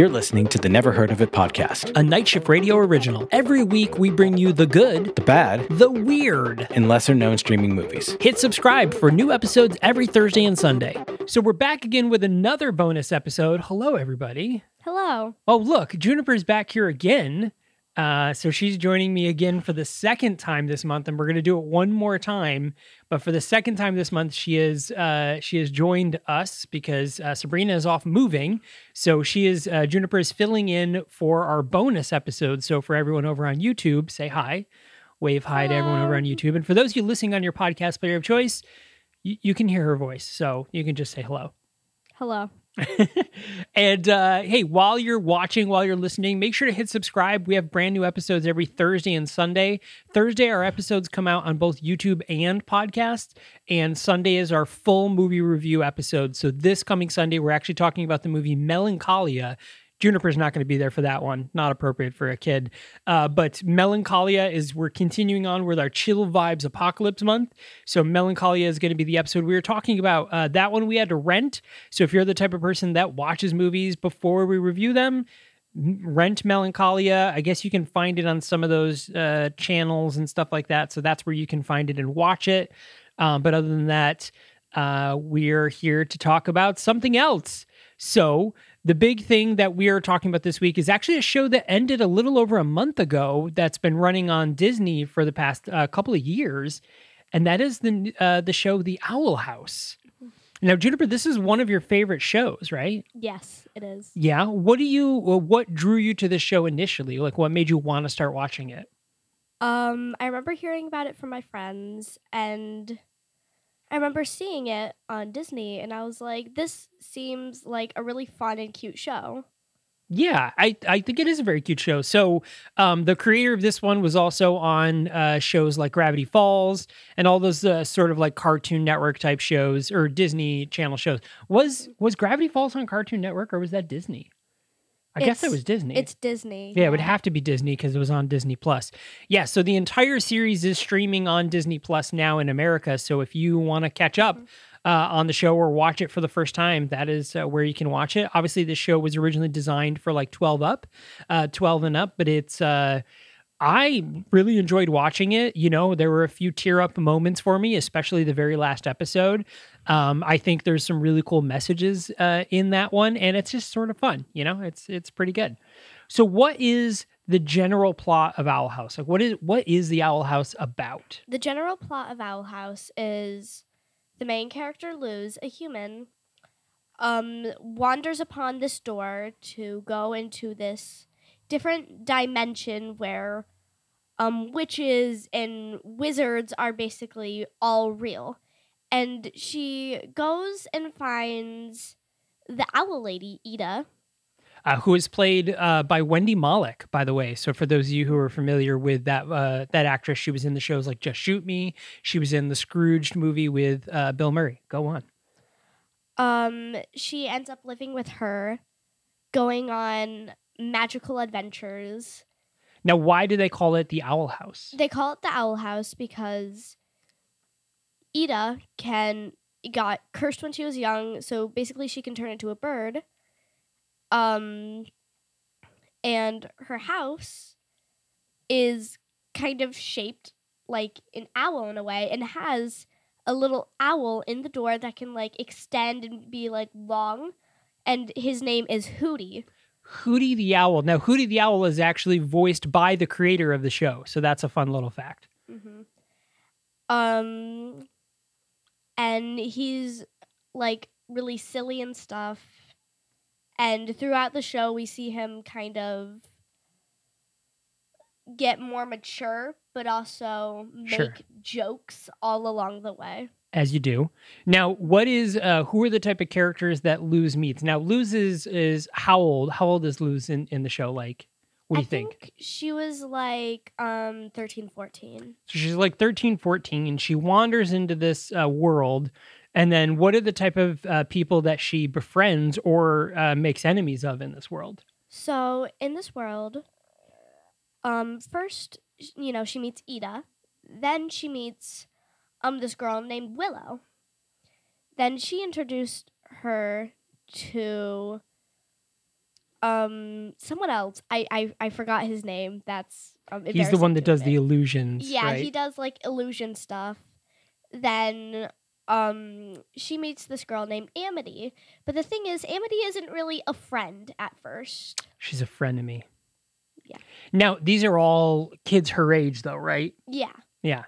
You're listening to the Never Heard of It podcast. a Night Shift Radio original. Every week we bring you the good, The bad the weird. and lesser known streaming movies. Hit subscribe for new episodes every Thursday and Sunday. So we're back again with another bonus episode. Hello, everybody. Hello. Oh, look, Juniper's back here again. Uh, so she's joining me again for the second time this month, and we're gonna do it one more time. But for the second time this month, she is uh, she has joined us because uh, Sabrina is off moving. So she is uh, Juniper is filling in for our bonus episode. So for everyone over on YouTube, say hi, wave hi to everyone over on YouTube, and for those of you listening on your podcast player of choice, you, you can hear her voice, so you can just say hello. Hello. and uh, hey, while you're watching, while you're listening, make sure to hit subscribe. We have brand new episodes every Thursday and Sunday. Thursday, our episodes come out on both YouTube and podcast, and Sunday is our full movie review episode. So this coming Sunday, we're actually talking about the movie Melancholia. Juniper's not going to be there for that one. Not appropriate for a kid. Uh, but Melancholia is we're continuing on with our chill vibes apocalypse month. So Melancholia is going to be the episode we were talking about. Uh, that one we had to rent. So if you're the type of person that watches movies before we review them, rent Melancholia. I guess you can find it on some of those uh, channels and stuff like that. So that's where you can find it and watch it. Um, but other than that, uh, we're here to talk about something else. So, the big thing that we are talking about this week is actually a show that ended a little over a month ago that's been running on Disney for the past uh, couple of years, and that is the uh, the show The Owl House. Now, Juniper, this is one of your favorite shows, right? Yes, it is. Yeah. What do you? What drew you to this show initially? Like, what made you want to start watching it? Um, I remember hearing about it from my friends, and I remember seeing it on Disney, and I was like, "This seems like a really fun and cute show." Yeah, I, I think it is a very cute show. So, um, the creator of this one was also on uh, shows like Gravity Falls and all those uh, sort of like Cartoon Network type shows or Disney Channel shows. Was was Gravity Falls on Cartoon Network or was that Disney? I guess it was Disney. It's Disney. Yeah, it would have to be Disney because it was on Disney Plus. Yeah, so the entire series is streaming on Disney Plus now in America. So if you want to catch up uh, on the show or watch it for the first time, that is uh, where you can watch it. Obviously, this show was originally designed for like 12 up, uh, 12 and up, but it's. Uh, I really enjoyed watching it. You know, there were a few tear up moments for me, especially the very last episode. Um, I think there's some really cool messages uh, in that one, and it's just sort of fun. You know, it's it's pretty good. So, what is the general plot of Owl House? Like, what is what is the Owl House about? The general plot of Owl House is the main character Luz, a human, um, wanders upon this door to go into this different dimension where um, witches and wizards are basically all real. And she goes and finds the owl lady, Eda. Uh, who is played uh, by Wendy Malick, by the way. So, for those of you who are familiar with that uh, that actress, she was in the shows like Just Shoot Me. She was in the Scrooged movie with uh, Bill Murray. Go on. Um, she ends up living with her, going on magical adventures. Now, why do they call it the Owl House? They call it the Owl House because Eda can got cursed when she was young, so basically she can turn into a bird. Um and her house is kind of shaped like an owl in a way and has a little owl in the door that can like extend and be like long and his name is Hooty. Hooty the Owl. Now, Hooty the Owl is actually voiced by the creator of the show, so that's a fun little fact. hmm Um, and he's like really silly and stuff. And throughout the show, we see him kind of get more mature, but also make Sure. jokes all along the way. as you do. Now, what is uh who are the type of characters that Luz meets? Now, Luz is is how old? How old is Luz in, in the show? Like, what do I you think? She was like um 13, 14. So she's like 13, 14. and She wanders into this uh, world. And then what are the type of uh, people that she befriends or uh, makes enemies of in this world? So in this world, um, first you know she meets Eda, then she meets um this girl named Willow. Then she introduced her to um someone else. I I, I forgot his name. That's um, He's the one that does the illusions. Yeah, right? he does like illusion stuff. Then um she meets this girl named Amity. But the thing is Amity isn't really a friend at first. She's a frenemy. Yeah. Now, these are all kids her age, though, right? Yeah. Yeah.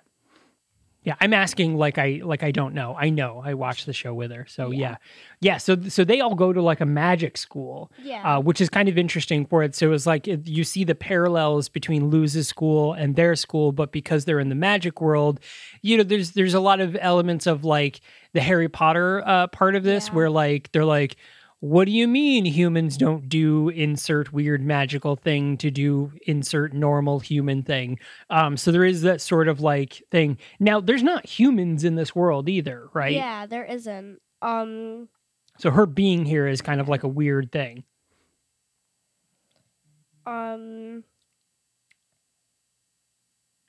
Yeah, I'm asking like I like I don't know. I know. I watched the show with her. So yeah. Yeah. Yeah, so so they all go to like a magic school. Yeah. Uh, which is kind of interesting for it. So it was like it, you see the parallels between Luz's school and their school, but because they're in the magic world, you know, there's there's a lot of elements of like the Harry Potter uh, part of this, Yeah. where like they're like, "What do you mean humans don't do insert weird magical thing to do insert normal human thing?" Um, so there is that sort of like thing. Now, there's not humans in this world either, right? Yeah, there isn't. Um So her being here is kind of like a weird thing. um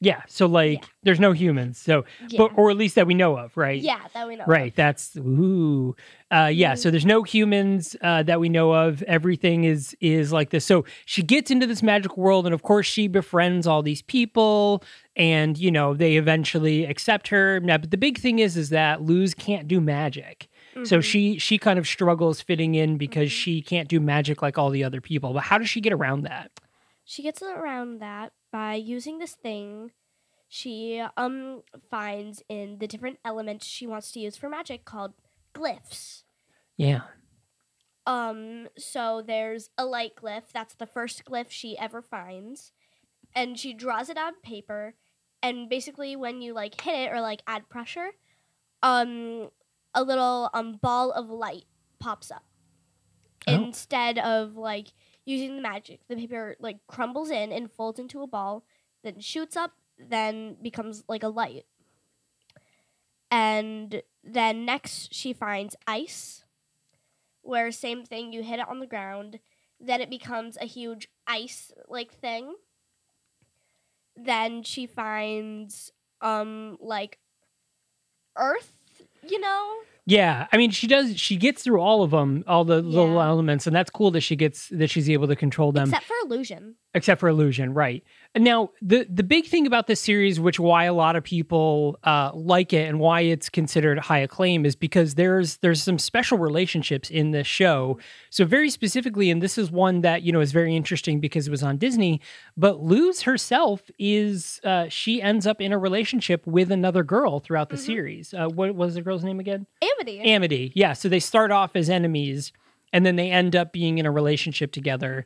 Yeah. So like Yeah. there's no humans. So yeah. but or at least that we know of, right? yeah, that we know. of. Right. That's ooh. Uh yeah, Mhm. so there's no humans uh that we know of. Everything is is like this. So she gets into this magic world and of course she befriends all these people and you know, they eventually accept her. Now, but the big thing is is that Luz can't do magic. So Mhm. she she kind of struggles fitting in because Mhm. she can't do magic like all the other people. But how does she get around that? She gets around that by using this thing she um finds in the different elements she wants to use for magic called glyphs. Yeah. Um so there's a light glyph, that's the first glyph she ever finds. And she draws it on paper and basically when you like hit it or like add pressure, um a little um ball of light pops up. Oh. Instead of like using the magic, the paper like crumbles in and folds into a ball, then shoots up, then becomes like a light. And then next she finds ice, where same thing, you hit it on the ground, then it becomes a huge ice like thing. Then she finds um like earth, you know? Yeah, I mean, she does. She gets through all of them, all the little elements, and that's cool that she gets that she's able to control them, except, for illusion. Except for illusion, right? Now the the big thing about this series, which why a lot of people uh, like it and why it's considered high acclaim, is because there's there's some special relationships in this show. So very specifically, and this is one that you know is very interesting because it was on Disney. But Luz herself is uh, she ends up in a relationship with another girl throughout the Mhm. series. Uh, what was the girl's name again? Amity. Amity. Yeah. So they start off as enemies and then they end up being in a relationship together.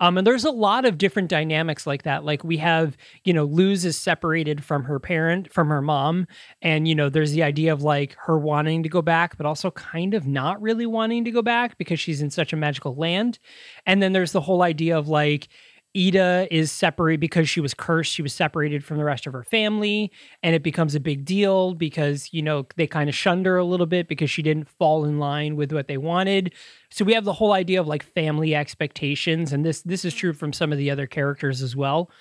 Um, and there's a lot of different dynamics like that. Like we have, you know, Luz is separated from her parent, from her mom. And, you know, there's the idea of like her wanting to go back, but also kind of not really wanting to go back because she's in such a magical land. And then there's the whole idea of like, Eda is separated because she was cursed. She was separated from the rest of her family and it becomes a big deal because you know they kind of shunned her a little bit because she didn't fall in line with what they wanted. So we have the whole idea of like family expectations and this this is true from some of the other characters as well.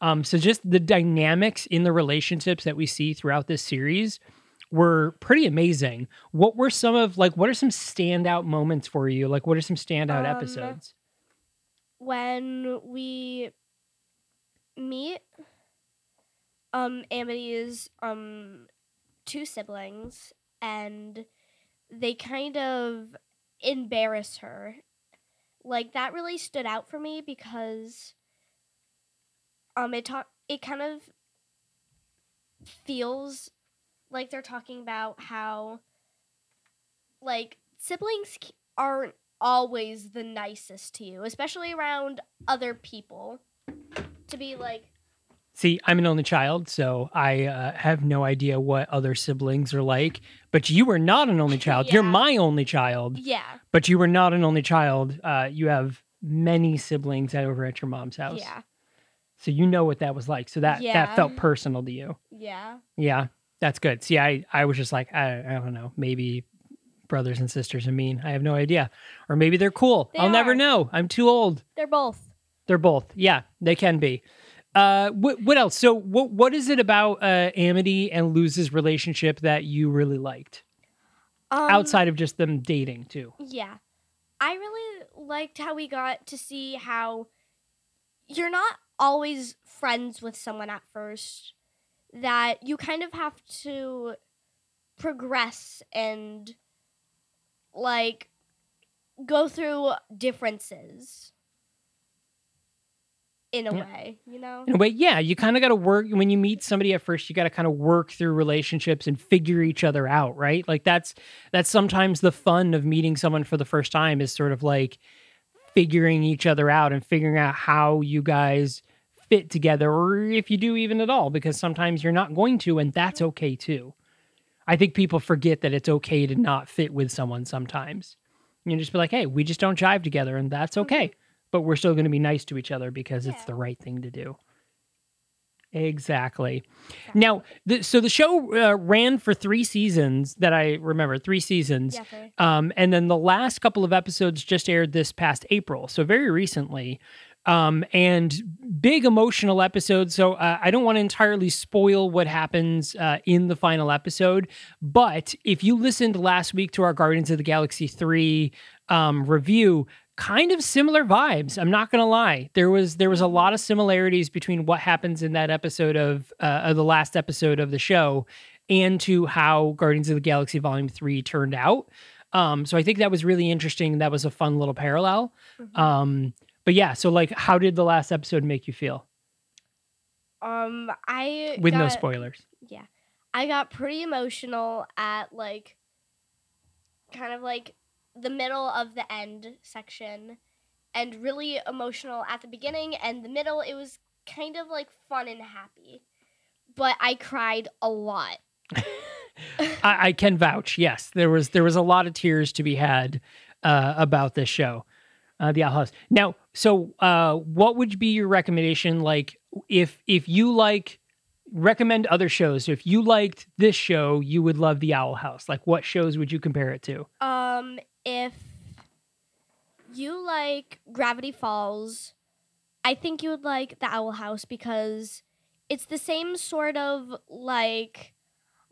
Um so just the dynamics in the relationships that we see throughout this series were pretty amazing. What were some of like what are some standout moments for you? Like what are some standout Um, episodes when we meet um Amity's um two siblings and they kind of embarrass her. Like that really stood out for me because um it talk it kind of feels like they're talking about how like siblings aren't always the nicest to you, especially around other people. To be like, See, I'm an only child, so I uh, have no idea what other siblings are like. But you were not an only child. You're my only child, yeah, but you were not an only child. Uh, you have many siblings over at your mom's house. yeah, So you know what that was like. So that that felt personal to you. yeah. Yeah, that's good. See, I I was just like I I don't know, maybe brothers and sisters are mean. I have no idea, or maybe they're cool. They I'll never know. I'm too old. They're both. They're both. Yeah, they can be. Uh, what what else? So what what is it about uh, Amity and Luz's relationship that you really liked Um, outside of just them dating too? Yeah. I really liked how we got to see how you're not always friends with someone at first, that you kind of have to progress and like go through differences in a Yeah. way, you know? In a way, yeah, you kind of got to work when you meet somebody at first. You got to kind of work through relationships and figure each other out, right? Like that's that's sometimes the fun of meeting someone for the first time is sort of like figuring each other out and figuring out how you guys fit together, or if you do even at all, because sometimes you're not going to, and that's okay too. I think people forget that it's okay to not fit with someone sometimes. You just be like, hey, we just don't jive together, and that's okay. But we're still going to be nice to each other because it's the right thing to do. Exactly. Now, the, so the show uh, ran for three seasons that I remember, three seasons. Yeah, um, and then the last couple of episodes just aired this past April, so very recently. Um, and big emotional episodes. So uh, I don't want to entirely spoil what happens uh, in the final episode, but if you listened last week to our Guardians of the Galaxy 3 um, review, kind of similar vibes. I'm not gonna lie. There was there was a lot of similarities between what happens in that episode of uh, of the last episode of the show and to how Guardians of the Galaxy Volume Three turned out. Um, so I think that was really interesting. That was a fun little parallel. Mhm. Um, but yeah, so like, how did the last episode make you feel? Um, I With no spoilers. Yeah. I got pretty emotional at like kind of like the middle of the end section and really emotional at the beginning and the middle it was kind of like fun and happy. But I cried a lot. I, I can vouch. Yes, there was there was a lot of tears to be had uh, about this show, uh, the Owl House. Now, so uh, what would be your recommendation? Like, if if you like recommend other shows, if you liked this show, you would love the Owl House. Like, what shows would you compare it to? Um if you like Gravity Falls, I think you would like The Owl House because it's the same sort of like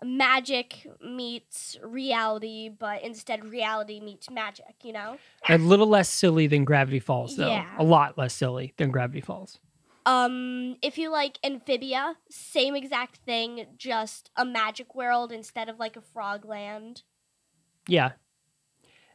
magic meets reality, but instead reality meets magic, you know? A little less silly than Gravity Falls, though. Yeah. A lot less silly than Gravity Falls. Um, if you like Amphibia, same exact thing, just a magic world instead of like a frog land. Yeah.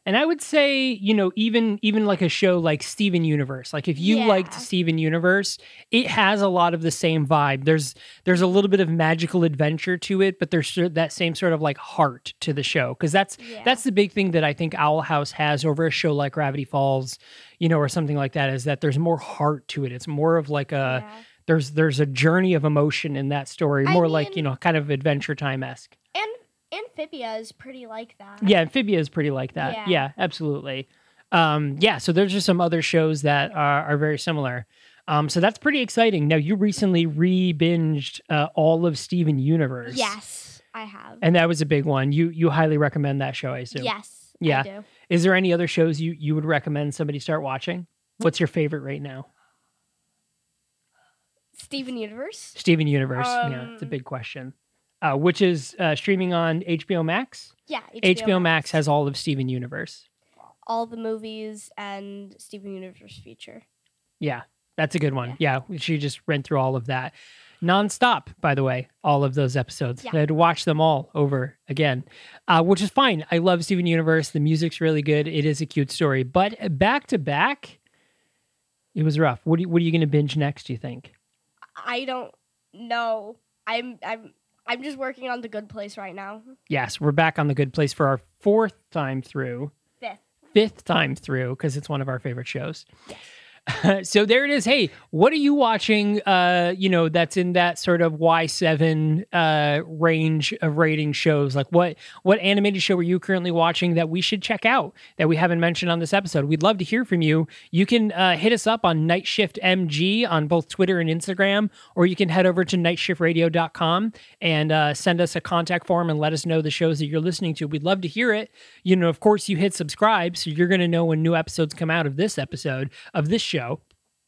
And I would say, you know, even even like a show like Steven Universe, like if you Yeah. liked Steven Universe, it has a lot of the same vibe. There's there's a little bit of magical adventure to it, but there's that same sort of like heart to the show because that's Yeah. that's the big thing that I think Owl House has over a show like Gravity Falls, you know, or something like that is that there's more heart to it. It's more of like a yeah. there's there's a journey of emotion in that story, I more like, you know, kind of adventure time esque. And Amphibia is pretty like that. Yeah, Amphibia is pretty like that. Yeah, Yeah. absolutely. Um, yeah, so there's just some other shows that are, are very similar. Um, so that's pretty exciting. Now you recently re-binged uh, all of Steven Universe. Yes, I have. and that was a big one. You you highly recommend that show, I assume. Yes. Yeah. I do. Is there any other shows you you would recommend somebody start watching? What's your favorite right now? Steven Universe. Steven Universe. yeah, it's a Um, big question. Uh, which is uh, streaming on HBO Max. Yeah. HBO, Max has all of Steven Universe. all the movies and Steven Universe Future. Yeah, that's a good one. Yeah, we should just rent through all of that. Nonstop, by the way, all of those episodes. Yeah. I had to watch them all over again, uh, which is fine. I love Steven Universe. The music's really good. It is a cute story. But back to back, it was rough. What, do you, what are you going to binge next, do you think? I don't know. I'm I'm I'm just working on the good place right now. Yes, we're back on the good place for our fourth time through. Fifth. Fifth time through, because it's one of our favorite shows. so there it is. Hey, what are you watching? Uh, you know, that's in that sort of Y seven uh range of rating shows. Like what what animated show are you currently watching that we should check out that we haven't mentioned on this episode? We'd love to hear from you. You can uh, hit us up on Night Shift MG on both Twitter and Instagram, or you can head over to nightshiftradio.com and uh, send us a contact form and let us know the shows that you're listening to. We'd love to hear it. You know, of course, you hit subscribe, so you're going to know when new episodes come out of this episode of this show.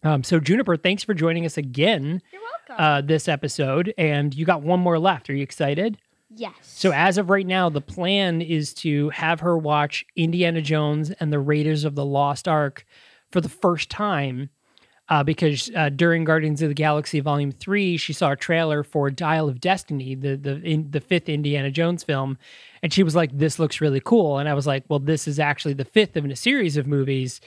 Um, so Juniper, thanks for joining us again You're welcome. uh, this episode, and you got one more left. Are you excited? Yes. So as of right now, the plan is to have her watch Indiana Jones and the Raiders of the Lost Ark for the first time. Uh, because uh, during Guardians of the Galaxy Volume Three, she saw a trailer for Dial of Destiny, the the in, the fifth Indiana Jones film, and she was like, "This looks really cool." And I was like, "Well, this is actually the fifth in a series of movies."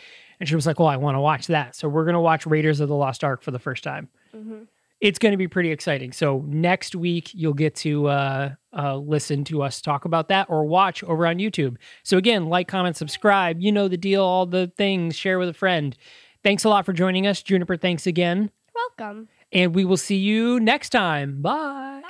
And she was like, "Well, I want to watch that." So we're gonna watch Raiders of the Lost Ark for the first time Mhm. it's going to be pretty exciting. So next week you'll get to uh, uh, listen to us talk about that or watch over on YouTube. So again, like, comment, subscribe. You know the deal. All the things. Share with a friend. Thanks a lot for joining us, Juniper. Thanks again, Welcome. and we will see you next time. Bye. Bye.